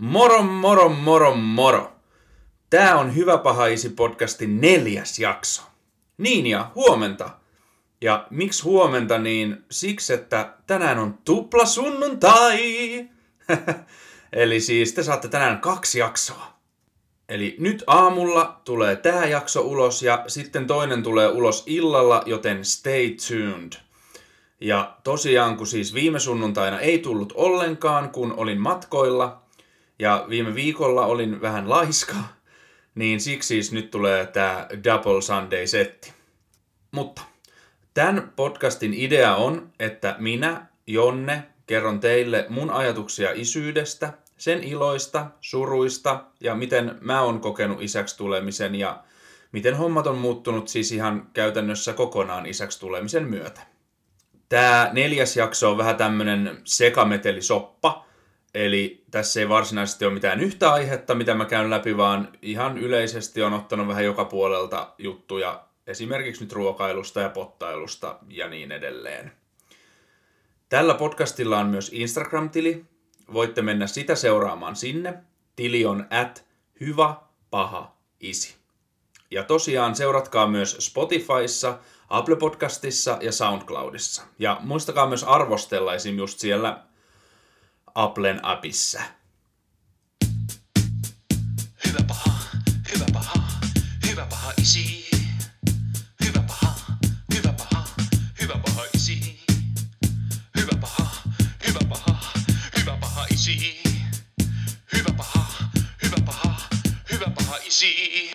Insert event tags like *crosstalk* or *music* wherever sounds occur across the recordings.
Moro, moro, moro, moro. Tää on Hyvä paha isi podcastin neljäs jakso. Niin ja huomenta. Ja miksi huomenta, niin siksi, että tänään on tupla sunnuntai. *laughs* Eli siis te saatte tänään kaksi jaksoa. Eli nyt aamulla tulee tää jakso ulos ja sitten toinen tulee ulos illalla, joten stay tuned. Ja tosiaan, kun siis viime sunnuntaina ei tullut ollenkaan, kun olin matkoilla, ja viime viikolla olin vähän laiska, niin siksi siis nyt tulee tämä Double Sunday-setti. Mutta tämän podcastin idea on, että minä, Jonne, kerron teille mun ajatuksia isyydestä, sen iloista, suruista ja miten mä oon kokenut isäksi tulemisen ja miten hommat on muuttunut siis ihan käytännössä kokonaan isäksi tulemisen myötä. Tämä neljäs jakso on vähän tämmönen sekametelisoppa, eli tässä ei varsinaisesti ole mitään yhtä aihetta, mitä mä käyn läpi, vaan ihan yleisesti on ottanut vähän joka puolelta juttuja, esimerkiksi nyt ruokailusta ja pottailusta ja niin edelleen. Tällä podcastilla on myös Instagram-tili. Voitte mennä sitä seuraamaan sinne. Tili on at hyvä paha isi. Ja tosiaan seuratkaa myös Spotifyssa, Apple Podcastissa ja SoundCloudissa. Ja muistakaa myös arvostella esim. just siellä Applen appissa. Hyvä paha, hyvä paha, hyvä paha isi. Hyvä paha, hyvä paha, hyvä paha isi. Hyvä paha, hyvä paha, hyvä paha isi. Hyvä paha, hyvä paha, hyvä paha isi.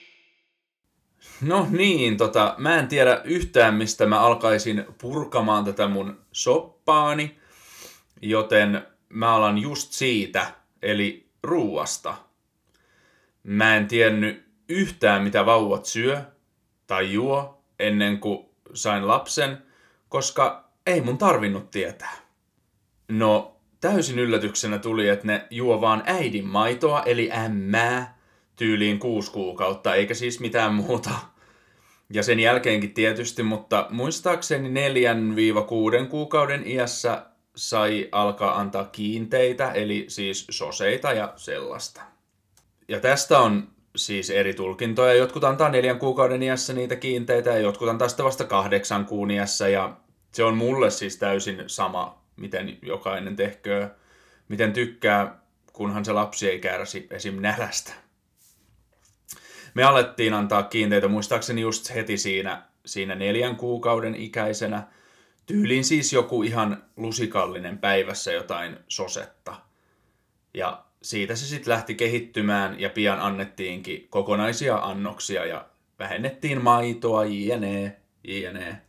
No niin, tota, mä en tiedä yhtään, mistä mä alkaisin purkamaan tätä mun soppaani, joten mä alan just siitä, eli ruuasta. Mä en tiennyt yhtään, mitä vauvat syö tai juo ennen kuin sain lapsen, koska ei mun tarvinnut tietää. No, täysin yllätyksenä tuli, että ne juo vaan äidin maitoa, eli ämmää, tyyliin kuusi kuukautta, eikä siis mitään muuta. Ja sen jälkeenkin tietysti, mutta muistaakseni neljän viiva kuuden kuukauden iässä sai alkaa antaa kiinteitä, eli siis soseita ja sellaista. Ja tästä on siis eri tulkintoja. Jotkut antaa neljän kuukauden iässä niitä kiinteitä ja jotkut antaa sitten vasta kahdeksan kuun iässä. Ja se on mulle siis täysin sama, miten jokainen tehköö, miten tykkää, kunhan se lapsi ei kärsi esim. nälästä. Me alettiin antaa kiinteitä muistaakseni just heti siinä, siinä neljän kuukauden ikäisenä. Tyyliin siis joku ihan lusikallinen päivässä jotain sosetta. Ja siitä se sitten lähti kehittymään ja pian annettiinkin kokonaisia annoksia ja vähennettiin maitoa, jne, jne.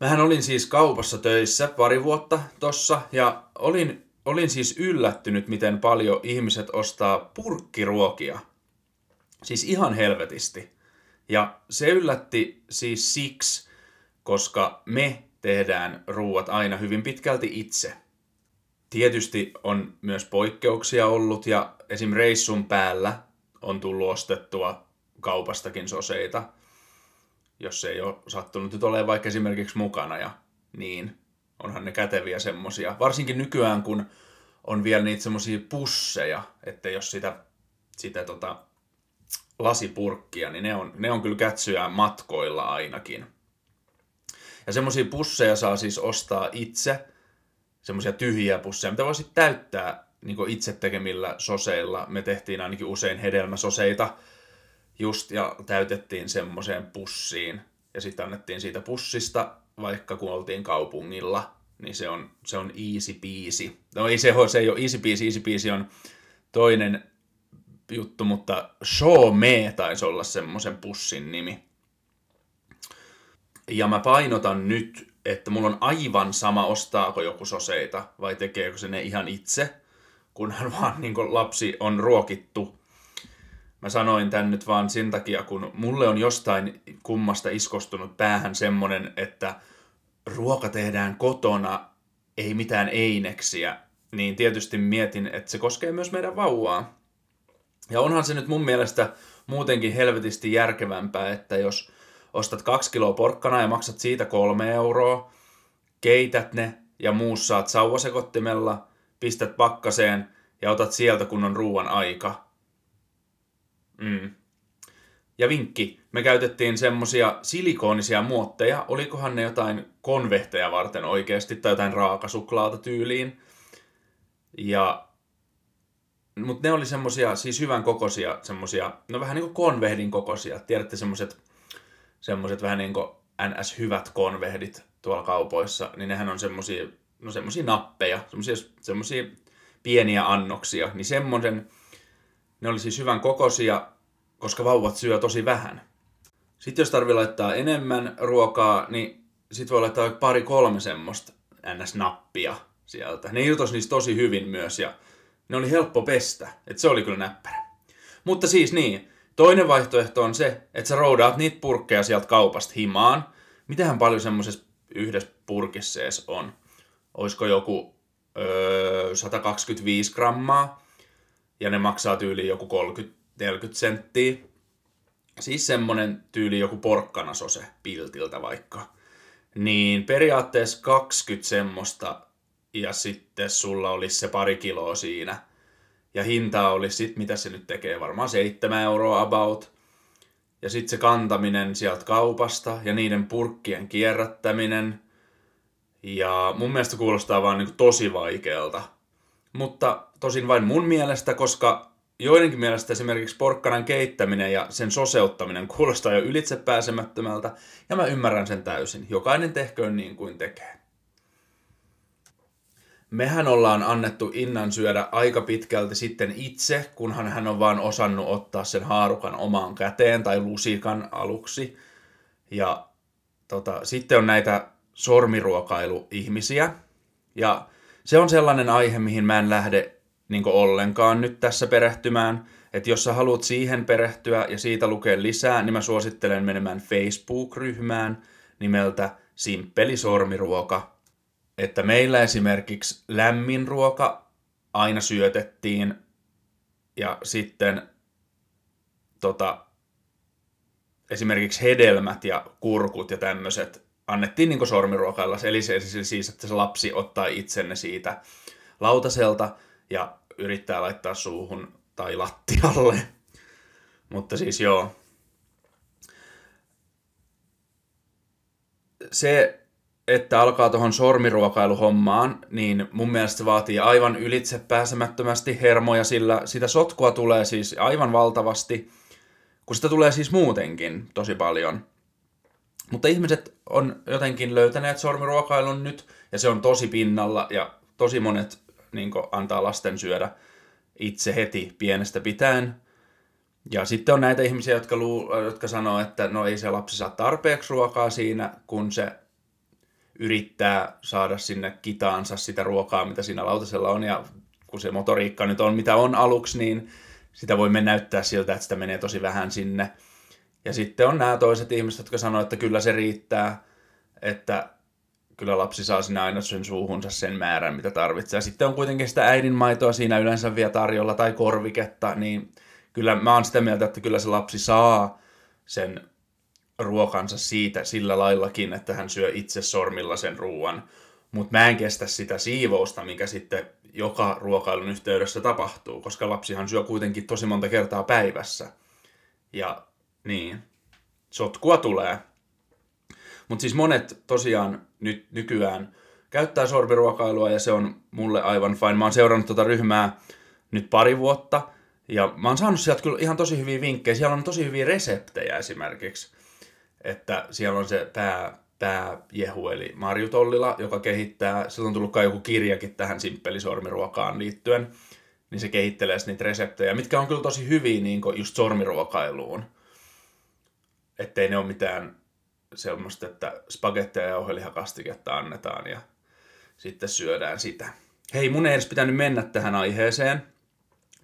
Mähän olin siis kaupassa töissä pari vuotta tossa ja olin, olin siis yllättynyt, miten paljon ihmiset ostaa purkkiruokia. Siis ihan helvetisti. Ja se yllätti siis siksi, koska me tehdään ruuat aina hyvin pitkälti itse. Tietysti on myös poikkeuksia ollut ja esim. reissun päällä on tullut ostettua kaupastakin soseita, jos ei ole sattunut nyt olemaan vaikka esimerkiksi mukana ja niin. Onhan ne käteviä semmosia. Varsinkin nykyään, kun on vielä niitä semmosia pusseja, että jos sitä, sitä tota, lasipurkkia, niin ne on, ne on kyllä kätsyjään matkoilla ainakin. Ja semmoisia pusseja saa siis ostaa itse, semmoisia tyhjiä pusseja, mitä voisit täyttää niin itse tekemillä soseilla. Me tehtiin ainakin usein hedelmäsoseita just ja täytettiin semmoiseen pussiin. Ja sitten annettiin siitä pussista, vaikka kun oltiin kaupungilla, niin se on, se on easy peasy. No ei se, se ei ole easy peasy, easy peasy on toinen juttu, mutta Show Me taisi olla semmoisen pussin nimi. Ja mä painotan nyt, että mulla on aivan sama, ostaako joku soseita vai tekeekö se ne ihan itse, kunhan *laughs* vaan niin lapsi on ruokittu. Mä sanoin tän nyt vaan sen takia, kun mulle on jostain kummasta iskostunut päähän semmonen, että ruoka tehdään kotona, ei mitään eineksiä, niin tietysti mietin, että se koskee myös meidän vauvaa. Ja onhan se nyt mun mielestä muutenkin helvetisti järkevämpää, että jos ostat kaksi kiloa porkkana ja maksat siitä kolme euroa, keität ne ja muus saat sauvasekottimella, pistät pakkaseen ja otat sieltä, kun on ruuan aika. Mm. Ja vinkki, me käytettiin semmosia silikoonisia muotteja, olikohan ne jotain konvehteja varten oikeasti, tai jotain raakasuklaata tyyliin. Ja mutta ne oli semmosia, siis hyvän kokoisia, semmosia, no vähän niin kuin konvehdin kokoisia. Tiedätte semmoset, semmoset vähän niin kuin NS hyvät konvehdit tuolla kaupoissa, niin nehän on semmosia, no semmosia nappeja, semmosia, semmosia pieniä annoksia, niin semmoisen, ne oli siis hyvän kokoisia, koska vauvat syö tosi vähän. Sitten jos tarvii laittaa enemmän ruokaa, niin sit voi laittaa pari kolme semmoista NS-nappia sieltä. Ne irtos niistä tosi hyvin myös ja ne oli helppo pestä. Että se oli kyllä näppärä. Mutta siis niin, toinen vaihtoehto on se, että sä roudaat niitä purkkeja sieltä kaupasta himaan. Mitähän paljon semmoisessa yhdessä purkissa on? Olisiko joku öö, 125 grammaa ja ne maksaa tyyliin joku 30-40 senttiä. Siis semmonen tyyli joku porkkanasose piltiltä vaikka. Niin periaatteessa 20 semmoista ja sitten sulla olisi se pari kiloa siinä. Ja hinta olisi sitten, mitä se nyt tekee, varmaan 7 euroa about. Ja sitten se kantaminen sieltä kaupasta ja niiden purkkien kierrättäminen. Ja mun mielestä kuulostaa vaan niin tosi vaikealta. Mutta tosin vain mun mielestä, koska joidenkin mielestä esimerkiksi porkkanan keittäminen ja sen soseuttaminen kuulostaa jo ylitsepääsemättömältä, ja mä ymmärrän sen täysin. Jokainen tehköön niin kuin tekee mehän ollaan annettu Innan syödä aika pitkälti sitten itse, kunhan hän on vaan osannut ottaa sen haarukan omaan käteen tai lusikan aluksi. Ja tota, sitten on näitä sormiruokailuihmisiä. Ja se on sellainen aihe, mihin mä en lähde niin ollenkaan nyt tässä perehtymään. Että jos sä haluat siihen perehtyä ja siitä lukea lisää, niin mä suosittelen menemään Facebook-ryhmään nimeltä Simppeli sormiruoka että meillä esimerkiksi lämmin ruoka aina syötettiin ja sitten tota, esimerkiksi hedelmät ja kurkut ja tämmöiset annettiin niin sormiruokailla. Eli se, siis, että se lapsi ottaa itsenne siitä lautaselta ja yrittää laittaa suuhun tai lattialle. *laughs* Mutta siis joo. Se että alkaa tuohon sormiruokailuhommaan, niin mun mielestä se vaatii aivan ylitse pääsemättömästi hermoja, sillä sitä sotkua tulee siis aivan valtavasti, kun sitä tulee siis muutenkin tosi paljon. Mutta ihmiset on jotenkin löytäneet sormiruokailun nyt, ja se on tosi pinnalla, ja tosi monet niin antaa lasten syödä itse heti pienestä pitäen. Ja sitten on näitä ihmisiä, jotka, luu, jotka sanoo, että no ei se lapsi saa tarpeeksi ruokaa siinä, kun se yrittää saada sinne kitaansa sitä ruokaa, mitä siinä lautasella on, ja kun se motoriikka nyt on mitä on aluksi, niin sitä voi näyttää siltä, että sitä menee tosi vähän sinne. Ja sitten on nämä toiset ihmiset, jotka sanoo, että kyllä se riittää, että kyllä lapsi saa sinne aina sen suuhunsa sen määrän, mitä tarvitsee. Ja sitten on kuitenkin sitä äidinmaitoa siinä yleensä vielä tarjolla tai korviketta, niin kyllä mä oon sitä mieltä, että kyllä se lapsi saa sen ruokansa siitä sillä laillakin, että hän syö itse sormilla sen ruoan. Mutta mä en kestä sitä siivousta, mikä sitten joka ruokailun yhteydessä tapahtuu, koska lapsihan syö kuitenkin tosi monta kertaa päivässä. Ja niin, sotkua tulee. Mutta siis monet tosiaan nyt nykyään käyttää sormiruokailua ja se on mulle aivan fine. Mä oon seurannut tuota ryhmää nyt pari vuotta ja mä oon saanut sieltä kyllä ihan tosi hyviä vinkkejä. Siellä on tosi hyviä reseptejä esimerkiksi että siellä on se pää, pääjehu, eli Marju Tollila, joka kehittää, sillä on tullut joku kirjakin tähän simppelisormiruokaan liittyen, niin se kehittelee niitä reseptejä, mitkä on kyllä tosi hyviä niin just sormiruokailuun. Ettei ne ole mitään semmoista, että spagetteja ja jauhelihakastiketta annetaan ja sitten syödään sitä. Hei, mun ei edes pitänyt mennä tähän aiheeseen,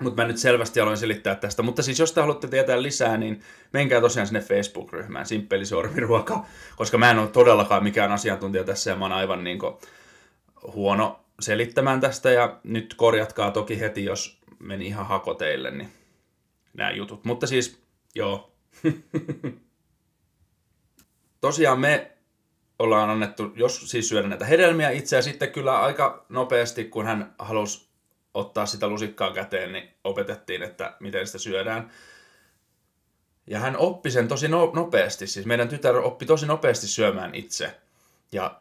mutta mä nyt selvästi aloin selittää tästä. Mutta siis jos te haluatte tietää lisää, niin menkää tosiaan sinne Facebook-ryhmään, Simppeli Sormiruoka, koska mä en ole todellakaan mikään asiantuntija tässä ja mä oon aivan niin huono selittämään tästä. Ja nyt korjatkaa toki heti, jos meni ihan hako teille, niin nämä jutut. Mutta siis, joo. *laughs* tosiaan me ollaan annettu, jos siis syödä näitä hedelmiä itse, ja sitten kyllä aika nopeasti, kun hän halusi ottaa sitä lusikkaa käteen, niin opetettiin, että miten sitä syödään. Ja hän oppi sen tosi no- nopeasti, siis meidän tytär oppi tosi nopeasti syömään itse. Ja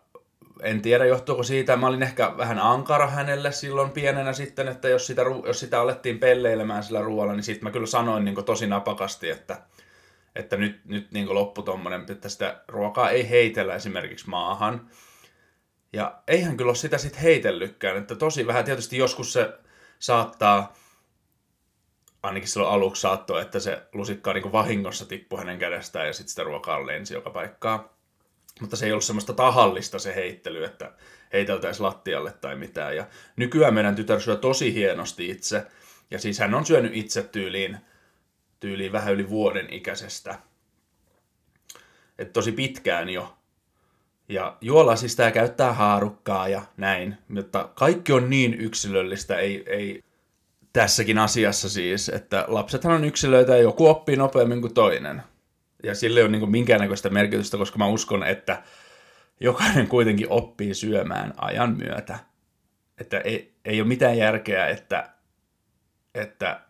en tiedä, johtuuko siitä, mä olin ehkä vähän ankara hänelle silloin pienenä sitten, että jos sitä, jos sitä alettiin pelleilemään sillä ruoalla, niin sitten mä kyllä sanoin niin tosi napakasti, että, että nyt, nyt niin loppu tommonen, että sitä ruokaa ei heitellä esimerkiksi maahan. Ja eihän kyllä ole sitä sitten heitellykään, että tosi vähän, tietysti joskus se saattaa, ainakin silloin aluksi saattoi, että se lusikka niin vahingossa tippui hänen kädestään ja sitten sitä ruokaa lensi joka paikkaa. Mutta se ei ollut semmoista tahallista se heittely, että heiteltäisiin lattialle tai mitään. Ja nykyään meidän tytär syö tosi hienosti itse. Ja siis hän on syönyt itse tyyliin, tyyliin vähän yli vuoden ikäisestä. Että tosi pitkään jo. Ja juola tää käyttää haarukkaa ja näin. Mutta kaikki on niin yksilöllistä, ei, ei tässäkin asiassa siis, että lapsethan on yksilöitä ja joku oppii nopeammin kuin toinen. Ja sille ei ole niin minkäännäköistä merkitystä, koska mä uskon, että jokainen kuitenkin oppii syömään ajan myötä. Että ei, ei ole mitään järkeä, että, että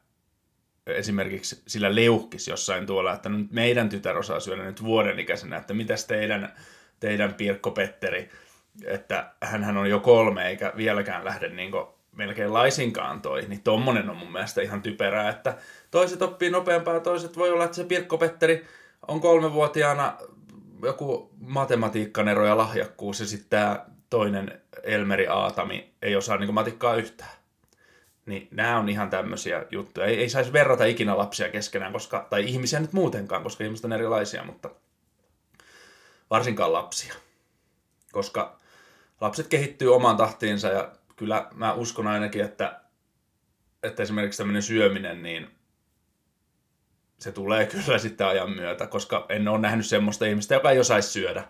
esimerkiksi sillä leuhkis jossain tuolla, että nyt meidän tytär osaa syödä nyt vuoden ikäisenä, että mitäs teidän, teidän Pirkko Petteri, että hän on jo kolme eikä vieläkään lähde niin melkein laisinkaan toi, niin tommonen on mun mielestä ihan typerää, että toiset oppii nopeampaa, toiset voi olla, että se Pirkko Petteri on kolmevuotiaana joku matematiikkanero ja lahjakkuus ja sitten tämä toinen Elmeri Aatami ei osaa niin matikkaa yhtään. Niin nämä on ihan tämmöisiä juttuja. Ei, ei saisi verrata ikinä lapsia keskenään, koska, tai ihmisiä nyt muutenkaan, koska ihmiset on erilaisia, mutta varsinkaan lapsia. Koska lapset kehittyy omaan tahtiinsa ja kyllä mä uskon ainakin, että, että esimerkiksi tämmöinen syöminen, niin se tulee kyllä sitten ajan myötä, koska en ole nähnyt semmoista ihmistä, joka ei osaisi syödä.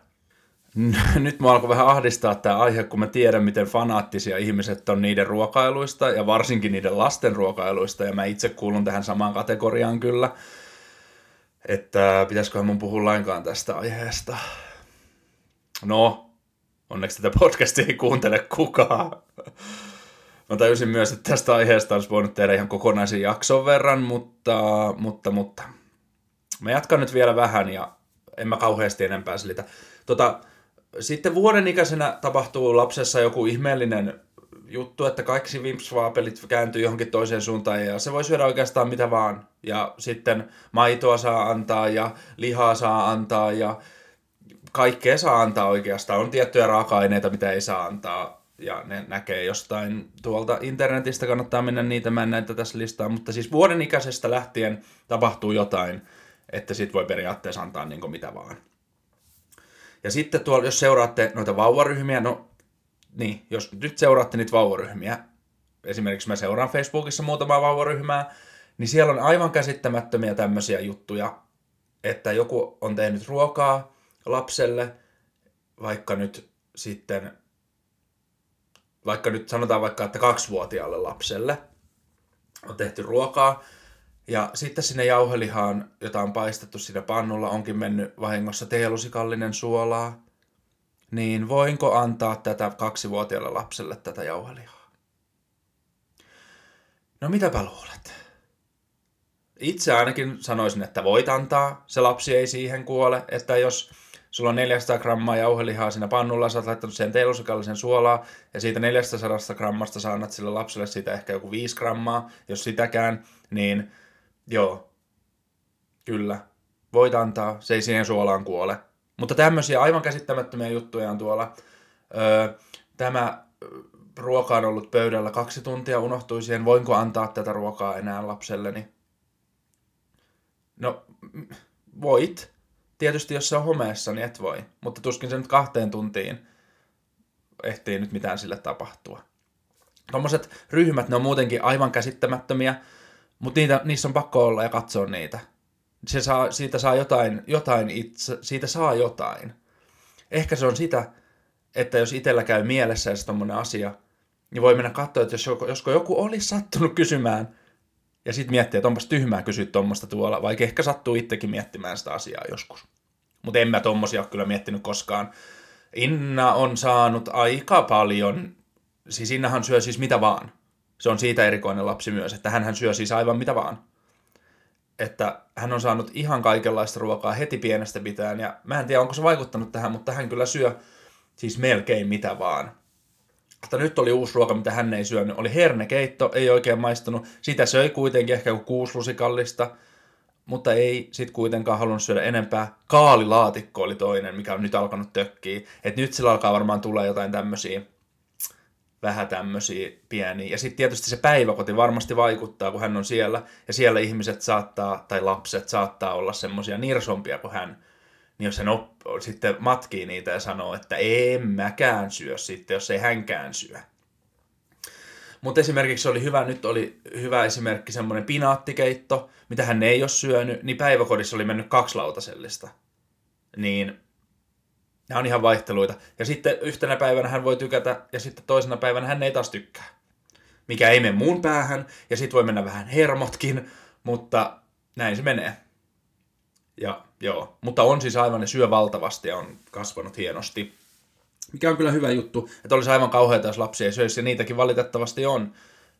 *laughs* Nyt mä alkoi vähän ahdistaa tämä aihe, kun mä tiedän, miten fanaattisia ihmiset on niiden ruokailuista ja varsinkin niiden lasten ruokailuista, ja mä itse kuulun tähän samaan kategoriaan kyllä. Että pitäisiköhän mun puhua lainkaan tästä aiheesta. No, onneksi tätä podcastia ei kuuntele kukaan. Mä tajusin myös, että tästä aiheesta olisi voinut tehdä ihan kokonaisen jakson verran, mutta, mutta, mutta. Mä jatkan nyt vielä vähän ja en mä kauheasti enempää selitä. Tota, sitten vuoden ikäisenä tapahtuu lapsessa joku ihmeellinen juttu, että kaikki vimpsvaapelit kääntyy johonkin toiseen suuntaan ja se voi syödä oikeastaan mitä vaan. Ja sitten maitoa saa antaa ja lihaa saa antaa ja kaikkea saa antaa oikeastaan. On tiettyjä raaka-aineita, mitä ei saa antaa ja ne näkee jostain tuolta internetistä, kannattaa mennä niitä, mä en näitä tässä listaa, mutta siis vuoden ikäisestä lähtien tapahtuu jotain, että sit voi periaatteessa antaa niin mitä vaan. Ja sitten tuolla, jos seuraatte noita vauvaryhmiä, no niin, jos nyt seuraatte niitä vauvaryhmiä, esimerkiksi mä seuraan Facebookissa muutamaa vauvaryhmää, niin siellä on aivan käsittämättömiä tämmöisiä juttuja, että joku on tehnyt ruokaa lapselle, vaikka nyt sitten vaikka nyt sanotaan vaikka, että kaksivuotiaalle lapselle on tehty ruokaa, ja sitten sinne jauhelihaan, jota on paistettu siinä pannulla, onkin mennyt vahingossa teelusikallinen suolaa, niin voinko antaa tätä kaksivuotiaalle lapselle tätä jauhelihaa? No mitäpä luulet? Itse ainakin sanoisin, että voit antaa, se lapsi ei siihen kuole, että jos sulla on 400 grammaa jauhelihaa siinä pannulla, sä oot laittanut sen teelusikallisen suolaa, ja siitä 400 grammasta sä annat sille lapselle siitä ehkä joku 5 grammaa, jos sitäkään, niin joo, kyllä, voit antaa, se ei siihen suolaan kuole. Mutta tämmöisiä aivan käsittämättömiä juttuja on tuolla. Öö, tämä ruoka on ollut pöydällä kaksi tuntia, unohtui siihen, voinko antaa tätä ruokaa enää lapselleni? No, voit, Tietysti jos se on homeessa, niin et voi. Mutta tuskin se nyt kahteen tuntiin ehtii nyt mitään sille tapahtua. Tuommoiset ryhmät, ne on muutenkin aivan käsittämättömiä, mutta niitä, niissä on pakko olla ja katsoa niitä. Se saa, siitä saa jotain, jotain itse, siitä saa jotain. Ehkä se on sitä, että jos itsellä käy mielessä edes tommonen asia, niin voi mennä katsoa, että jos josko joku olisi sattunut kysymään, ja sitten miettiä, että onpas tyhmää kysyä tuommoista tuolla, vaikka ehkä sattuu itsekin miettimään sitä asiaa joskus. Mutta en mä tommosia ole kyllä miettinyt koskaan. Inna on saanut aika paljon, siis Innahan syö siis mitä vaan. Se on siitä erikoinen lapsi myös, että hän syö siis aivan mitä vaan. Että hän on saanut ihan kaikenlaista ruokaa heti pienestä pitäen, ja mä en tiedä, onko se vaikuttanut tähän, mutta hän kyllä syö siis melkein mitä vaan. Mutta nyt oli uusi ruoka, mitä hän ei syönyt. Oli hernekeitto, ei oikein maistunut. Sitä söi kuitenkin ehkä kuin kuusi lusikallista, mutta ei sit kuitenkaan halunnut syödä enempää. Kaalilaatikko oli toinen, mikä on nyt alkanut tökkiä. Et nyt sillä alkaa varmaan tulla jotain tämmöisiä vähän tämmöisiä pieniä. Ja sitten tietysti se päiväkoti varmasti vaikuttaa, kun hän on siellä. Ja siellä ihmiset saattaa, tai lapset saattaa olla semmoisia nirsompia kuin hän. Niin jos hän op, sitten matkii niitä ja sanoo, että en mäkään syö sitten, jos ei hänkään syö. Mutta esimerkiksi oli hyvä, nyt oli hyvä esimerkki semmoinen pinaattikeitto, mitä hän ei ole syönyt, niin päiväkodissa oli mennyt kaksi lautasellista. Niin nämä on ihan vaihteluita. Ja sitten yhtenä päivänä hän voi tykätä, ja sitten toisena päivänä hän ei taas tykkää. Mikä ei mene muun päähän, ja sitten voi mennä vähän hermotkin, mutta näin se menee. Ja joo, mutta on siis aivan, ne syö valtavasti ja on kasvanut hienosti. Mikä on kyllä hyvä juttu, että olisi aivan kauheata, jos lapsi ei syöisi, ja niitäkin valitettavasti on,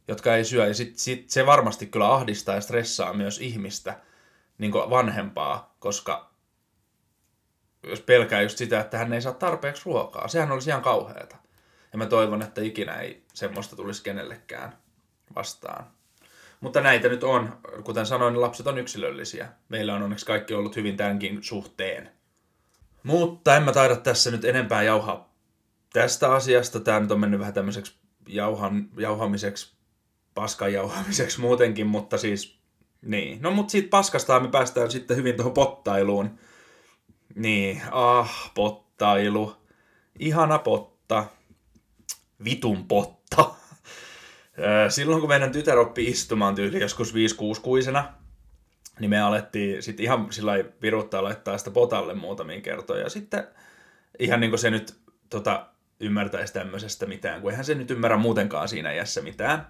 jotka ei syö. Ja sit, sit se varmasti kyllä ahdistaa ja stressaa myös ihmistä, niin vanhempaa, koska jos pelkää just sitä, että hän ei saa tarpeeksi ruokaa. Sehän olisi ihan kauheata. Ja mä toivon, että ikinä ei semmoista tulisi kenellekään vastaan. Mutta näitä nyt on, kuten sanoin, niin lapset on yksilöllisiä. Meillä on onneksi kaikki ollut hyvin tämänkin suhteen. Mutta en mä taida tässä nyt enempää jauhaa tästä asiasta. Tämä nyt on mennyt vähän tämmöiseksi jauhan, jauhamiseksi, paskan jauhamiseksi muutenkin, mutta siis niin. No mutta siitä paskasta me päästään sitten hyvin tuohon pottailuun. Niin, ah, pottailu. Ihana potta. Vitun potta. Silloin kun meidän tytär oppi istumaan tyyli joskus 5-6 kuisena, niin me alettiin sitten ihan sillä viruttaa laittaa sitä potalle muutamia kertoja. Ja sitten ihan niin kuin se nyt tota, ymmärtäisi tämmöisestä mitään, kun eihän se nyt ymmärrä muutenkaan siinä iässä mitään.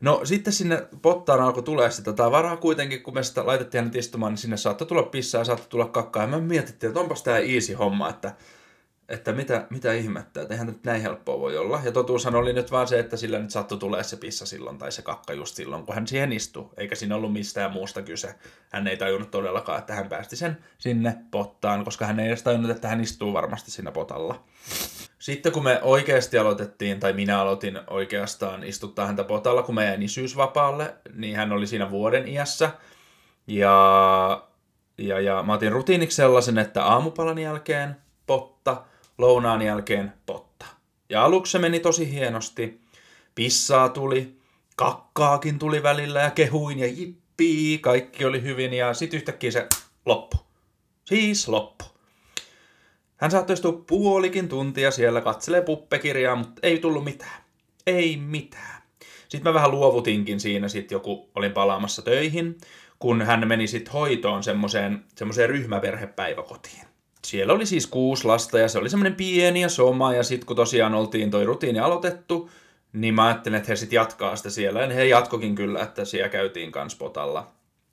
No sitten sinne pottaan alkoi tulee sitä tavaraa kuitenkin, kun me sitä laitettiin hänet istumaan, niin sinne saattoi tulla pissaa ja saattoi tulla kakkaa. Ja me mietittiin, että onpas tämä easy homma, että, että mitä, mitä ihmettä, että eihän nyt näin helppoa voi olla. Ja totuushan oli nyt vaan se, että sillä nyt saattoi tulee se pissa silloin tai se kakka just silloin, kun hän siihen istui. Eikä siinä ollut mistään muusta kyse. Hän ei tajunnut todellakaan, että hän päästi sen sinne pottaan, koska hän ei edes tajunnut, että hän istuu varmasti siinä potalla. Sitten kun me oikeasti aloitettiin, tai minä aloitin oikeastaan istuttaa häntä potalla, kun mä jäin isyysvapaalle, niin hän oli siinä vuoden iässä. Ja, ja, ja mä otin rutiiniksi sellaisen, että aamupalan jälkeen potta, lounaan jälkeen potta. Ja aluksi se meni tosi hienosti. Pissaa tuli, kakkaakin tuli välillä ja kehuin ja jippii, kaikki oli hyvin ja sitten yhtäkkiä se loppu. Siis loppu. Hän saattoi istua puolikin tuntia siellä, katselee puppekirjaa, mutta ei tullut mitään. Ei mitään. Sitten mä vähän luovutinkin siinä, sitten joku olin palaamassa töihin, kun hän meni sitten hoitoon semmoiseen, semmoiseen ryhmäperhepäiväkotiin. Siellä oli siis kuusi lasta ja se oli semmoinen pieni ja soma ja sitten kun tosiaan oltiin toi rutiini aloitettu, niin mä ajattelin, että he sitten jatkaa sitä siellä ja he jatkokin kyllä, että siellä käytiin kans potalla.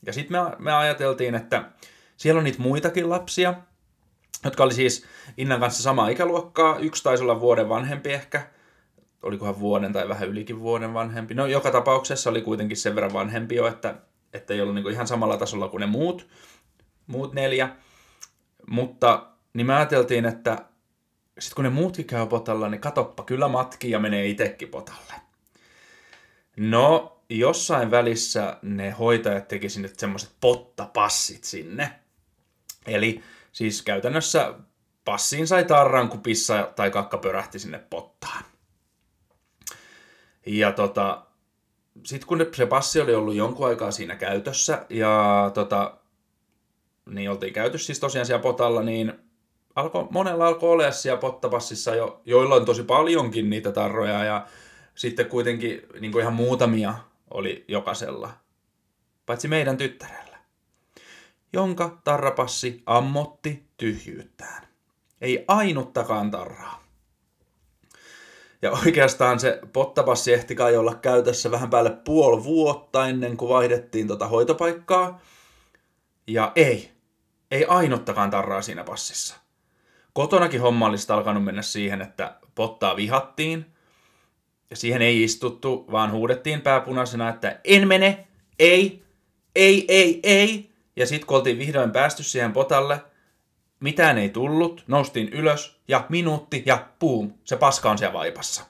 Ja sitten me, me ajateltiin, että siellä on niitä muitakin lapsia, jotka oli siis Innan kanssa samaa ikäluokkaa. Yksi taisi olla vuoden vanhempi ehkä, olikohan vuoden tai vähän ylikin vuoden vanhempi. No joka tapauksessa oli kuitenkin sen verran vanhempi jo, että, että ei ollut niin ihan samalla tasolla kuin ne muut, muut neljä. Mutta niin me ajateltiin, että sitten kun ne muutkin käy potalla, niin katoppa, kyllä matki ja menee itsekin potalle. No, jossain välissä ne hoitajat teki sinne semmoiset pottapassit sinne. Eli Siis käytännössä passiin sai tarran, kun pissa tai kakka pörähti sinne pottaan. Ja tota, sitten kun se passi oli ollut jonkun aikaa siinä käytössä ja tota, niin oltiin käytössä siis tosiaan siellä potalla, niin alko, monella alkoi olla siellä pottapassissa jo, joilla on tosi paljonkin niitä tarroja ja sitten kuitenkin niin kuin ihan muutamia oli jokaisella. Paitsi meidän tyttärellä jonka tarrapassi ammotti tyhjyyttään. Ei ainuttakaan tarraa. Ja oikeastaan se pottapassi ehti kai olla käytössä vähän päälle puoli vuotta ennen kuin vaihdettiin tota hoitopaikkaa. Ja ei, ei ainuttakaan tarraa siinä passissa. Kotonakin homma olisi alkanut mennä siihen, että pottaa vihattiin. Ja siihen ei istuttu, vaan huudettiin pääpunaisena, että en mene, ei, ei, ei, ei. Ja sitten kun oltiin vihdoin päästy siihen potalle, mitään ei tullut, noustiin ylös ja minuutti ja puum, se paska on siellä vaipassa.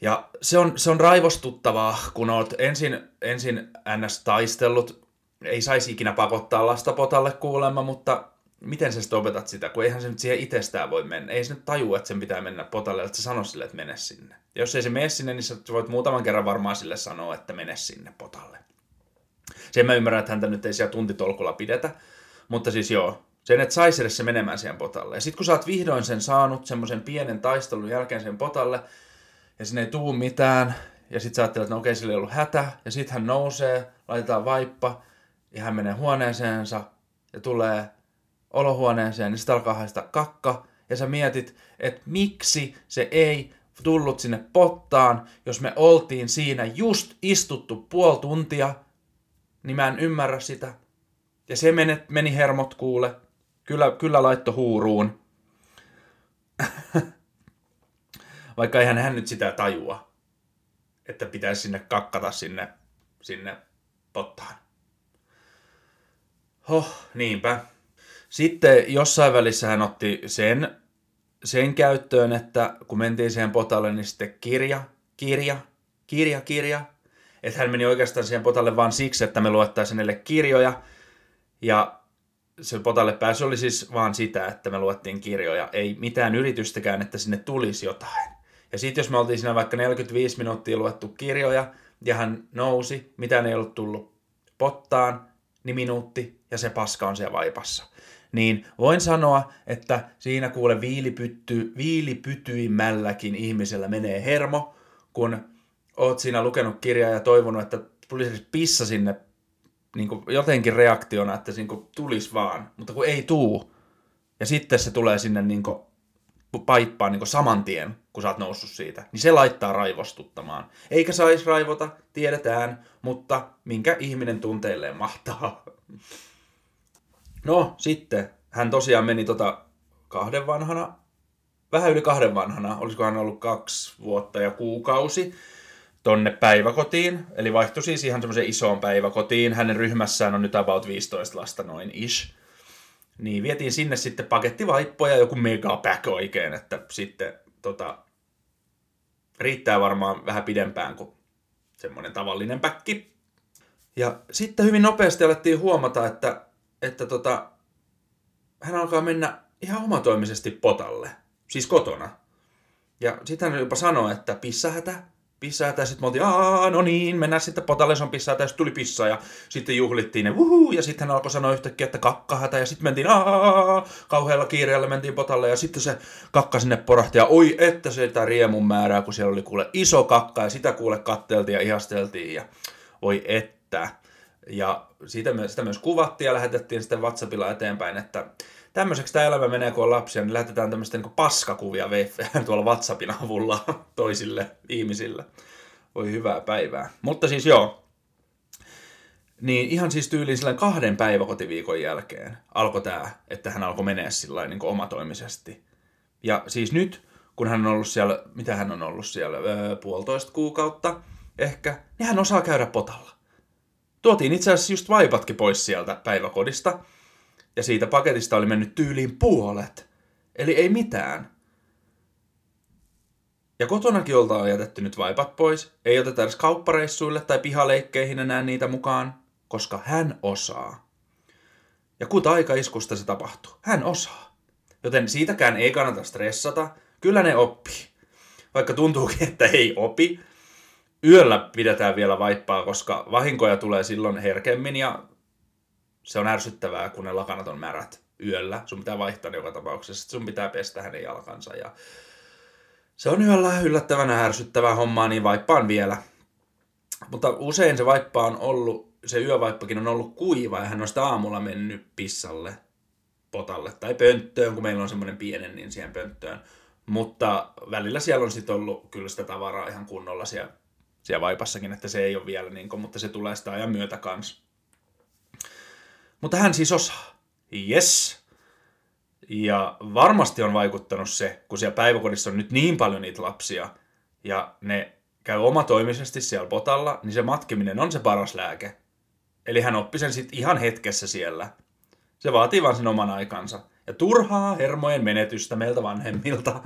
Ja se on, se on raivostuttavaa, kun oot ensin, ensin ns. taistellut, ei saisi ikinä pakottaa lasta potalle kuulemma, mutta miten sä sitten opetat sitä, kun eihän se nyt siihen itsestään voi mennä. Ei se nyt tajua, että sen pitää mennä potalle, että sä sano sille, että mene sinne. Ja jos ei se mene sinne, niin sä voit muutaman kerran varmaan sille sanoa, että mene sinne potalle. Sen mä ymmärrän, että häntä nyt ei siellä tuntitolkulla pidetä, mutta siis joo, sen, että saisi edes se menemään siihen potalle. Ja sitten kun sä oot vihdoin sen saanut, semmoisen pienen taistelun jälkeen sen potalle, ja sinne ei tuu mitään, ja sitten sä ajattelet, että no okei, sillä ei ollut hätä, ja sitten hän nousee, laitetaan vaippa, ja hän menee huoneeseensa, ja tulee olohuoneeseen, niin sitten alkaa haista kakka, ja sä mietit, että miksi se ei tullut sinne pottaan, jos me oltiin siinä just istuttu puoli tuntia, niin mä en ymmärrä sitä. Ja se meni, meni hermot kuule. Kyllä, kyllä laitto huuruun. *laughs* Vaikka eihän hän nyt sitä tajua, että pitäisi sinne kakkata sinne, sinne pottaan. Hoh, niinpä. Sitten jossain välissä hän otti sen, sen käyttöön, että kun mentiin siihen potalle, niin sitten kirja, kirja, kirja, kirja. Että hän meni oikeastaan siihen potalle vain siksi, että me luettaisiin hänelle kirjoja. Ja se potalle pääsy oli siis vaan sitä, että me luettiin kirjoja. Ei mitään yritystäkään, että sinne tulisi jotain. Ja sitten jos me oltiin siinä vaikka 45 minuuttia luettu kirjoja, ja hän nousi, mitään ei ollut tullut pottaan, niin minuutti, ja se paska on siellä vaipassa. Niin voin sanoa, että siinä kuule viilipytty, viilipytyimmälläkin ihmisellä menee hermo, kun oot siinä lukenut kirjaa ja toivonut, että tulisi pissa sinne niin kuin jotenkin reaktiona, että niin kuin tulisi vaan, mutta kun ei tuu. Ja sitten se tulee sinne niin kuin paippaan niin kuin saman tien, kun sä oot noussut siitä, niin se laittaa raivostuttamaan. Eikä saisi raivota, tiedetään, mutta minkä ihminen tunteilleen mahtaa. No, sitten hän tosiaan meni tota kahden vanhana, vähän yli kahden vanhana, olisiko hän ollut kaksi vuotta ja kuukausi, tonne päiväkotiin, eli vaihtui siis ihan semmoiseen isoon päiväkotiin. Hänen ryhmässään on nyt about 15 lasta noin ish. Niin vietiin sinne sitten pakettivaippoja ja joku megapack oikein, että sitten tota, riittää varmaan vähän pidempään kuin semmoinen tavallinen päkki. Ja sitten hyvin nopeasti alettiin huomata, että, että tota, hän alkaa mennä ihan omatoimisesti potalle, siis kotona. Ja sitten hän jopa sanoi, että pissahätä, ja sitten me oltiin, aa, no niin, mennään sitten potalle, se on pissahätä, ja sitten tuli pissa, ja sitten juhlittiin ne, wuhuu, ja sitten hän alkoi sanoa yhtäkkiä, että kakkahätä, ja sitten mentiin, aa, kauhealla kiireellä mentiin potalle, ja sitten se kakka sinne porahti, ja oi, että se sitä riemun määrää, kun siellä oli kuule iso kakka, ja sitä kuule katteltiin ja ihasteltiin, ja oi että. Ja siitä myös, sitä myös kuvattiin ja lähetettiin sitten WhatsAppilla eteenpäin, että tämmöiseksi tämä elämä menee, kun on lapsia, niin lähetetään tämmöistä niin paskakuvia tuolla WhatsAppin avulla *laughs* toisille ihmisille. Voi hyvää päivää. Mutta siis joo, niin ihan siis tyyliin sillä kahden päiväkotiviikon jälkeen alkoi tämä, että hän alkoi menee sillä niin omatoimisesti. Ja siis nyt, kun hän on ollut siellä, mitä hän on ollut siellä, öö, puolitoista kuukautta ehkä, niin hän osaa käydä potalla. Tuotiin itse asiassa just vaipatkin pois sieltä päiväkodista, ja siitä paketista oli mennyt tyyliin puolet. Eli ei mitään. Ja kotonakin oltaan jätetty nyt vaipat pois. Ei oteta edes kauppareissuille tai pihaleikkeihin enää niitä mukaan, koska hän osaa. Ja kun taikaiskusta se tapahtuu, hän osaa. Joten siitäkään ei kannata stressata. Kyllä ne oppii. Vaikka tuntuukin, että ei opi. Yöllä pidetään vielä vaippaa, koska vahinkoja tulee silloin herkemmin ja se on ärsyttävää, kun ne lakanat on märät yöllä. Sun pitää vaihtaa ne joka tapauksessa. Sun pitää pestä hänen jalkansa. Ja se on yöllä yllättävän ärsyttävää hommaa, niin vaippaan vielä. Mutta usein se vaippa on ollut, se yövaippakin on ollut kuiva ja hän on sitä aamulla mennyt pissalle, potalle tai pönttöön, kun meillä on semmoinen pienen, niin siihen pönttöön. Mutta välillä siellä on sitten ollut kyllä sitä tavaraa ihan kunnolla siellä, siellä vaipassakin, että se ei ole vielä niin kuin, mutta se tulee sitä ajan myötä kanssa. Mutta hän siis osaa. Yes. Ja varmasti on vaikuttanut se, kun siellä päiväkodissa on nyt niin paljon niitä lapsia, ja ne käy omatoimisesti siellä potalla, niin se matkiminen on se paras lääke. Eli hän oppi sen sitten ihan hetkessä siellä. Se vaatii vaan sen oman aikansa. Ja turhaa hermojen menetystä meiltä vanhemmilta.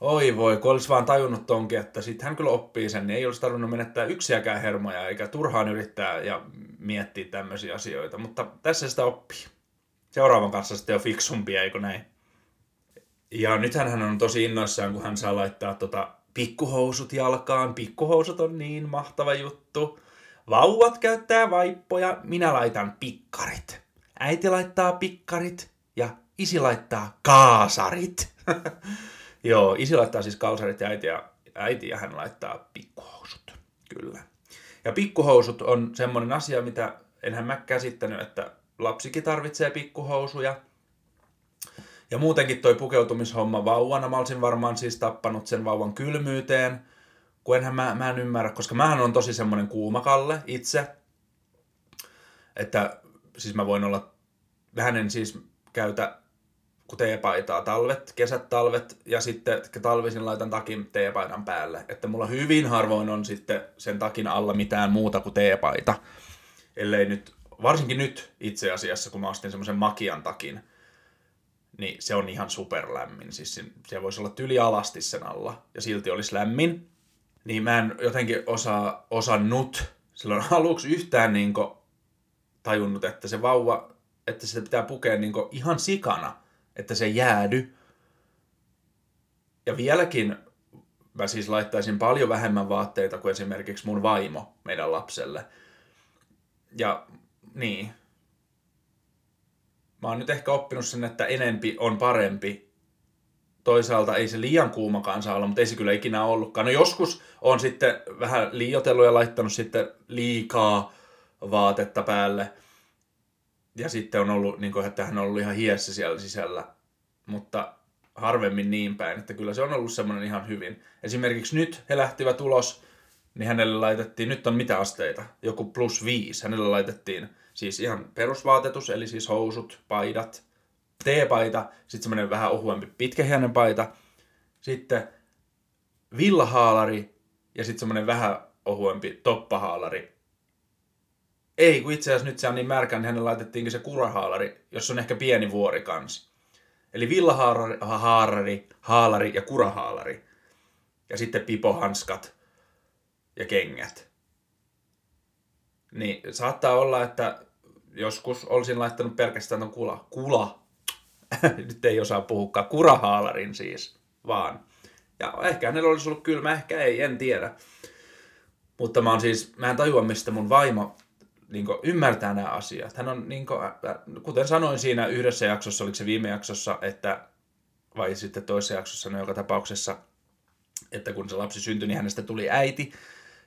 Oi voi, kun olisi vaan tajunnut tonkin, että sitten hän kyllä oppii sen, niin ei olisi tarvinnut menettää yksiäkään hermoja, eikä turhaan yrittää ja miettiä tämmöisiä asioita. Mutta tässä sitä oppii. Seuraavan kanssa sitten on fiksumpia, eikö näin? Ja nythän hän on tosi innoissaan, kun hän saa laittaa tota pikkuhousut jalkaan. Pikkuhousut on niin mahtava juttu. Vauvat käyttää vaippoja, minä laitan pikkarit. Äiti laittaa pikkarit ja isi laittaa kaasarit. *laughs* Joo, isi laittaa siis kalsarit ja äiti, ja äiti ja hän laittaa pikkuhousut. Kyllä. Ja pikkuhousut on semmoinen asia, mitä enhän mä käsittänyt, että lapsikin tarvitsee pikkuhousuja. Ja muutenkin toi pukeutumishomma vauvana, mä olisin varmaan siis tappanut sen vauvan kylmyyteen, kun enhän mä, mä en ymmärrä, koska mähän on tosi semmoinen kuumakalle itse, että siis mä voin olla, vähän en siis käytä kun teepaitaa talvet, kesät, talvet ja sitten talvisin laitan takin teepaidan päälle. Että mulla hyvin harvoin on sitten sen takin alla mitään muuta kuin teepaita. Ellei nyt, varsinkin nyt itse asiassa, kun mä ostin semmoisen makian takin, niin se on ihan superlämmin. Siis se voisi olla tyli alasti sen alla ja silti olisi lämmin. Niin mä en jotenkin osaa, osannut silloin *laughs* aluksi yhtään niin tajunnut, että se vauva, että se pitää pukea niin ihan sikana, että se jäädy. Ja vieläkin mä siis laittaisin paljon vähemmän vaatteita kuin esimerkiksi mun vaimo meidän lapselle. Ja niin, mä oon nyt ehkä oppinut sen, että enempi on parempi. Toisaalta ei se liian kuumakaan saa olla, mutta ei se kyllä ikinä ollutkaan. No joskus on sitten vähän liiotellut ja laittanut sitten liikaa vaatetta päälle. Ja sitten on ollut, niin kuin, että hän on ollut ihan hiessä siellä sisällä. Mutta harvemmin niin päin, että kyllä se on ollut semmoinen ihan hyvin. Esimerkiksi nyt he lähtivät ulos, niin hänelle laitettiin, nyt on mitä asteita? Joku plus viisi. Hänelle laitettiin Siis ihan perusvaatetus, eli siis housut, paidat, teepaita, sitten semmoinen vähän ohuempi pitkähiäinen paita, sitten villahaalari ja sitten semmoinen vähän ohuempi toppahaalari. Ei, kun itse asiassa nyt se on niin märkä, niin hänelle laitettiinkin se kurahaalari, jossa on ehkä pieni vuori kans. Eli villahaalari, haalari, haalari ja kurahaalari. Ja sitten pipohanskat ja kengät niin saattaa olla, että joskus olisin laittanut pelkästään ton kula. Kula. *laughs* Nyt ei osaa puhukaan. Kurahaalarin siis, vaan. Ja ehkä hänellä olisi ollut kylmä, ehkä ei, en tiedä. Mutta mä, on siis, mä en tajua, mistä mun vaimo niin kuin, ymmärtää nämä asiat. Hän on, niin kuin, kuten sanoin siinä yhdessä jaksossa, oliko se viime jaksossa, että, vai sitten toisessa jaksossa, no joka tapauksessa, että kun se lapsi syntyi, niin hänestä tuli äiti.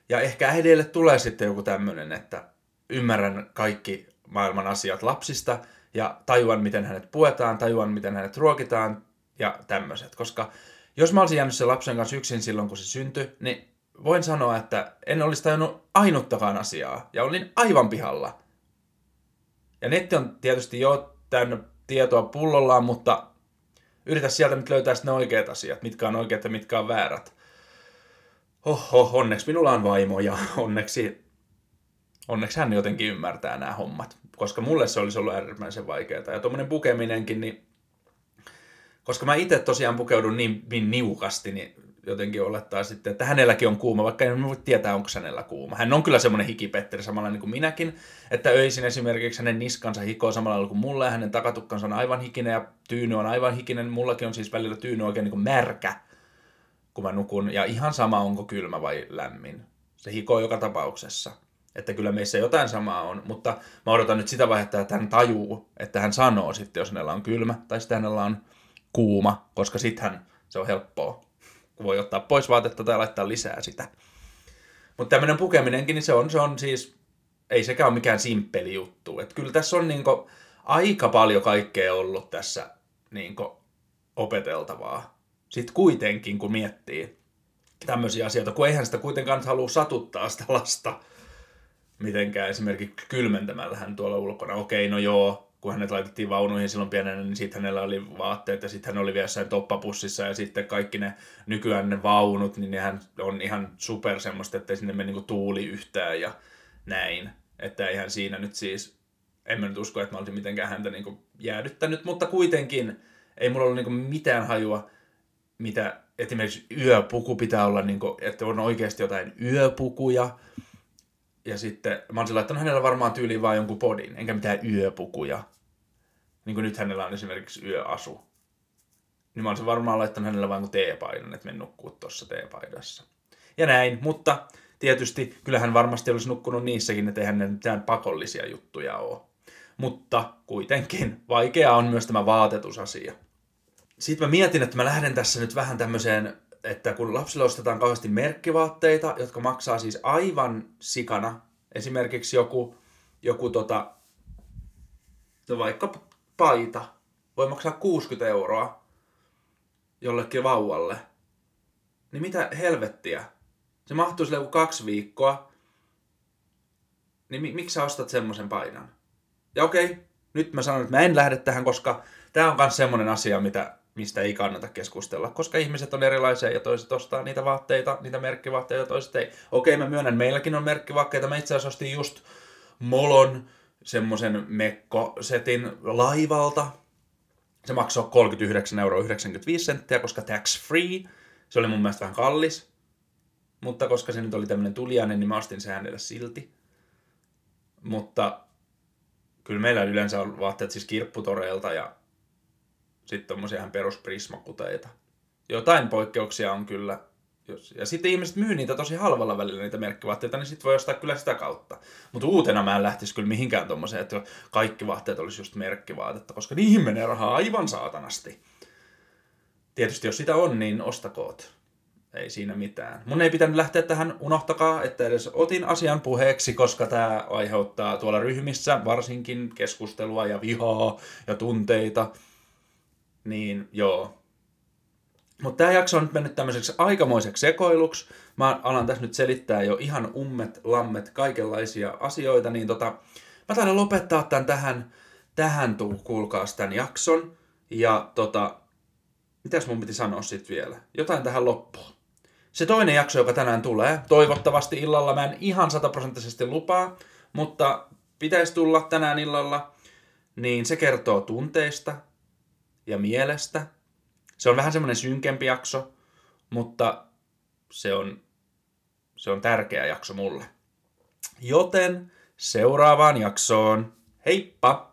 Ja ehkä äidille tulee sitten joku tämmöinen, että ymmärrän kaikki maailman asiat lapsista ja tajuan, miten hänet puetaan, tajuan, miten hänet ruokitaan ja tämmöiset. Koska jos mä olisin jäänyt sen lapsen kanssa yksin silloin, kun se syntyi, niin voin sanoa, että en olisi tajunnut ainuttakaan asiaa ja olin aivan pihalla. Ja netti on tietysti jo täynnä tietoa pullollaan, mutta yritä sieltä nyt löytää ne oikeat asiat, mitkä on oikeat ja mitkä on väärät. Oho, onneksi minulla on vaimo ja *laughs* onneksi, onneksi hän jotenkin ymmärtää nämä hommat. Koska mulle se olisi ollut äärimmäisen vaikeaa. Ja tuommoinen pukeminenkin, niin koska mä itse tosiaan pukeudun niin, niin niukasti, niin jotenkin olettaa sitten, että hänelläkin on kuuma, vaikka en voi tietää, onko hänellä kuuma. Hän on kyllä semmoinen hikipetteri samalla niin kuin minäkin, että öisin esimerkiksi hänen niskansa hikoo samalla lailla kuin mulle, ja hänen takatukkansa on aivan hikinen ja tyyny on aivan hikinen. Mullakin on siis välillä tyyny oikein niin kuin märkä kun mä nukun. Ja ihan sama, onko kylmä vai lämmin. Se hikoo joka tapauksessa. Että kyllä meissä jotain samaa on, mutta mä odotan nyt sitä vaihetta, että hän tajuu, että hän sanoo sitten, jos hänellä on kylmä, tai sitten hänellä on kuuma, koska sittenhän se on helppoa, voi ottaa pois vaatetta tai laittaa lisää sitä. Mutta tämmöinen pukeminenkin, niin se on, se on siis, ei sekään ole mikään simppeli juttu. Että kyllä tässä on niinku aika paljon kaikkea ollut tässä niinku opeteltavaa sitten kuitenkin, kun miettii tämmöisiä asioita, kun eihän sitä kuitenkaan halua satuttaa sitä lasta mitenkään esimerkiksi kylmentämällä hän tuolla ulkona. Okei, no joo, kun hänet laitettiin vaunuihin silloin pienenä, niin sitten hänellä oli vaatteet ja sitten hän oli vielä jossain toppapussissa ja sitten kaikki ne nykyään ne vaunut, niin nehän on ihan super semmoista, että sinne mene niinku tuuli yhtään ja näin. Että eihän siinä nyt siis, en mä nyt usko, että mä olisin mitenkään häntä niinku jäädyttänyt, mutta kuitenkin ei mulla ollut niinku mitään hajua, mitä esimerkiksi yöpuku pitää olla, niinku, että on oikeasti jotain yöpukuja, ja sitten mä olisin laittanut hänellä varmaan tyyliin vaan jonkun podin, enkä mitään yöpukuja. Niin kuin nyt hänellä on esimerkiksi yöasu. Niin mä olisin varmaan laittanut hänellä vain teepaidan, että men nukkuu tuossa teepaidassa. Ja näin, mutta tietysti kyllähän varmasti olisi nukkunut niissäkin, että eihän ne mitään pakollisia juttuja ole. Mutta kuitenkin vaikea on myös tämä vaatetusasia. Sitten mä mietin, että mä lähden tässä nyt vähän tämmöiseen että kun lapsille ostetaan kauheasti merkkivaatteita, jotka maksaa siis aivan sikana, esimerkiksi joku, joku tota, no vaikka paita, voi maksaa 60 euroa jollekin vauvalle, niin mitä helvettiä? Se mahtuu sille joku kaksi viikkoa, niin mi- miksi sä ostat semmoisen painan? Ja okei, nyt mä sanon, että mä en lähde tähän, koska tämä on myös semmoinen asia, mitä mistä ei kannata keskustella, koska ihmiset on erilaisia ja toiset ostaa niitä vaatteita, niitä merkkivaatteita, toiset ei. Okei, mä myönnän, meilläkin on merkkivaatteita. Mä itse asiassa ostin just Molon semmoisen mekkosetin laivalta. Se maksoi 39,95 euroa koska tax free. Se oli mun mielestä vähän kallis. Mutta koska se nyt oli tämmöinen tuliainen, niin mä ostin sen hänelle silti. Mutta kyllä meillä yleensä on vaatteet siis kirpputoreilta ja sitten tommosia ihan perusprismakuteita. Jotain poikkeuksia on kyllä. Ja sitten ihmiset myy niitä tosi halvalla välillä, niitä merkkivaatteita, niin sitten voi ostaa kyllä sitä kautta. Mutta uutena mä en lähtisi kyllä mihinkään tommoseen, että kaikki vaatteet olisi just merkkivaatetta, koska niihin menee rahaa aivan saatanasti. Tietysti jos sitä on, niin ostakoot. Ei siinä mitään. Mun ei pitänyt lähteä tähän, unohtakaa, että edes otin asian puheeksi, koska tämä aiheuttaa tuolla ryhmissä varsinkin keskustelua ja vihaa ja tunteita. Niin joo. Mutta tämä jakso on nyt mennyt tämmöiseksi aikamoiseksi sekoiluksi. Mä alan tässä nyt selittää jo ihan ummet, lammet, kaikenlaisia asioita, niin tota, mä taidan lopettaa tämän tähän, tähän tuu, kuulkaas tämän jakson. Ja tota, mitäs mun piti sanoa sitten vielä? Jotain tähän loppuun. Se toinen jakso, joka tänään tulee, toivottavasti illalla, mä en ihan sataprosenttisesti lupaa, mutta pitäisi tulla tänään illalla, niin se kertoo tunteista, ja mielestä. Se on vähän semmoinen synkempi jakso, mutta se on, se on tärkeä jakso mulle. Joten seuraavaan jaksoon. Heippa!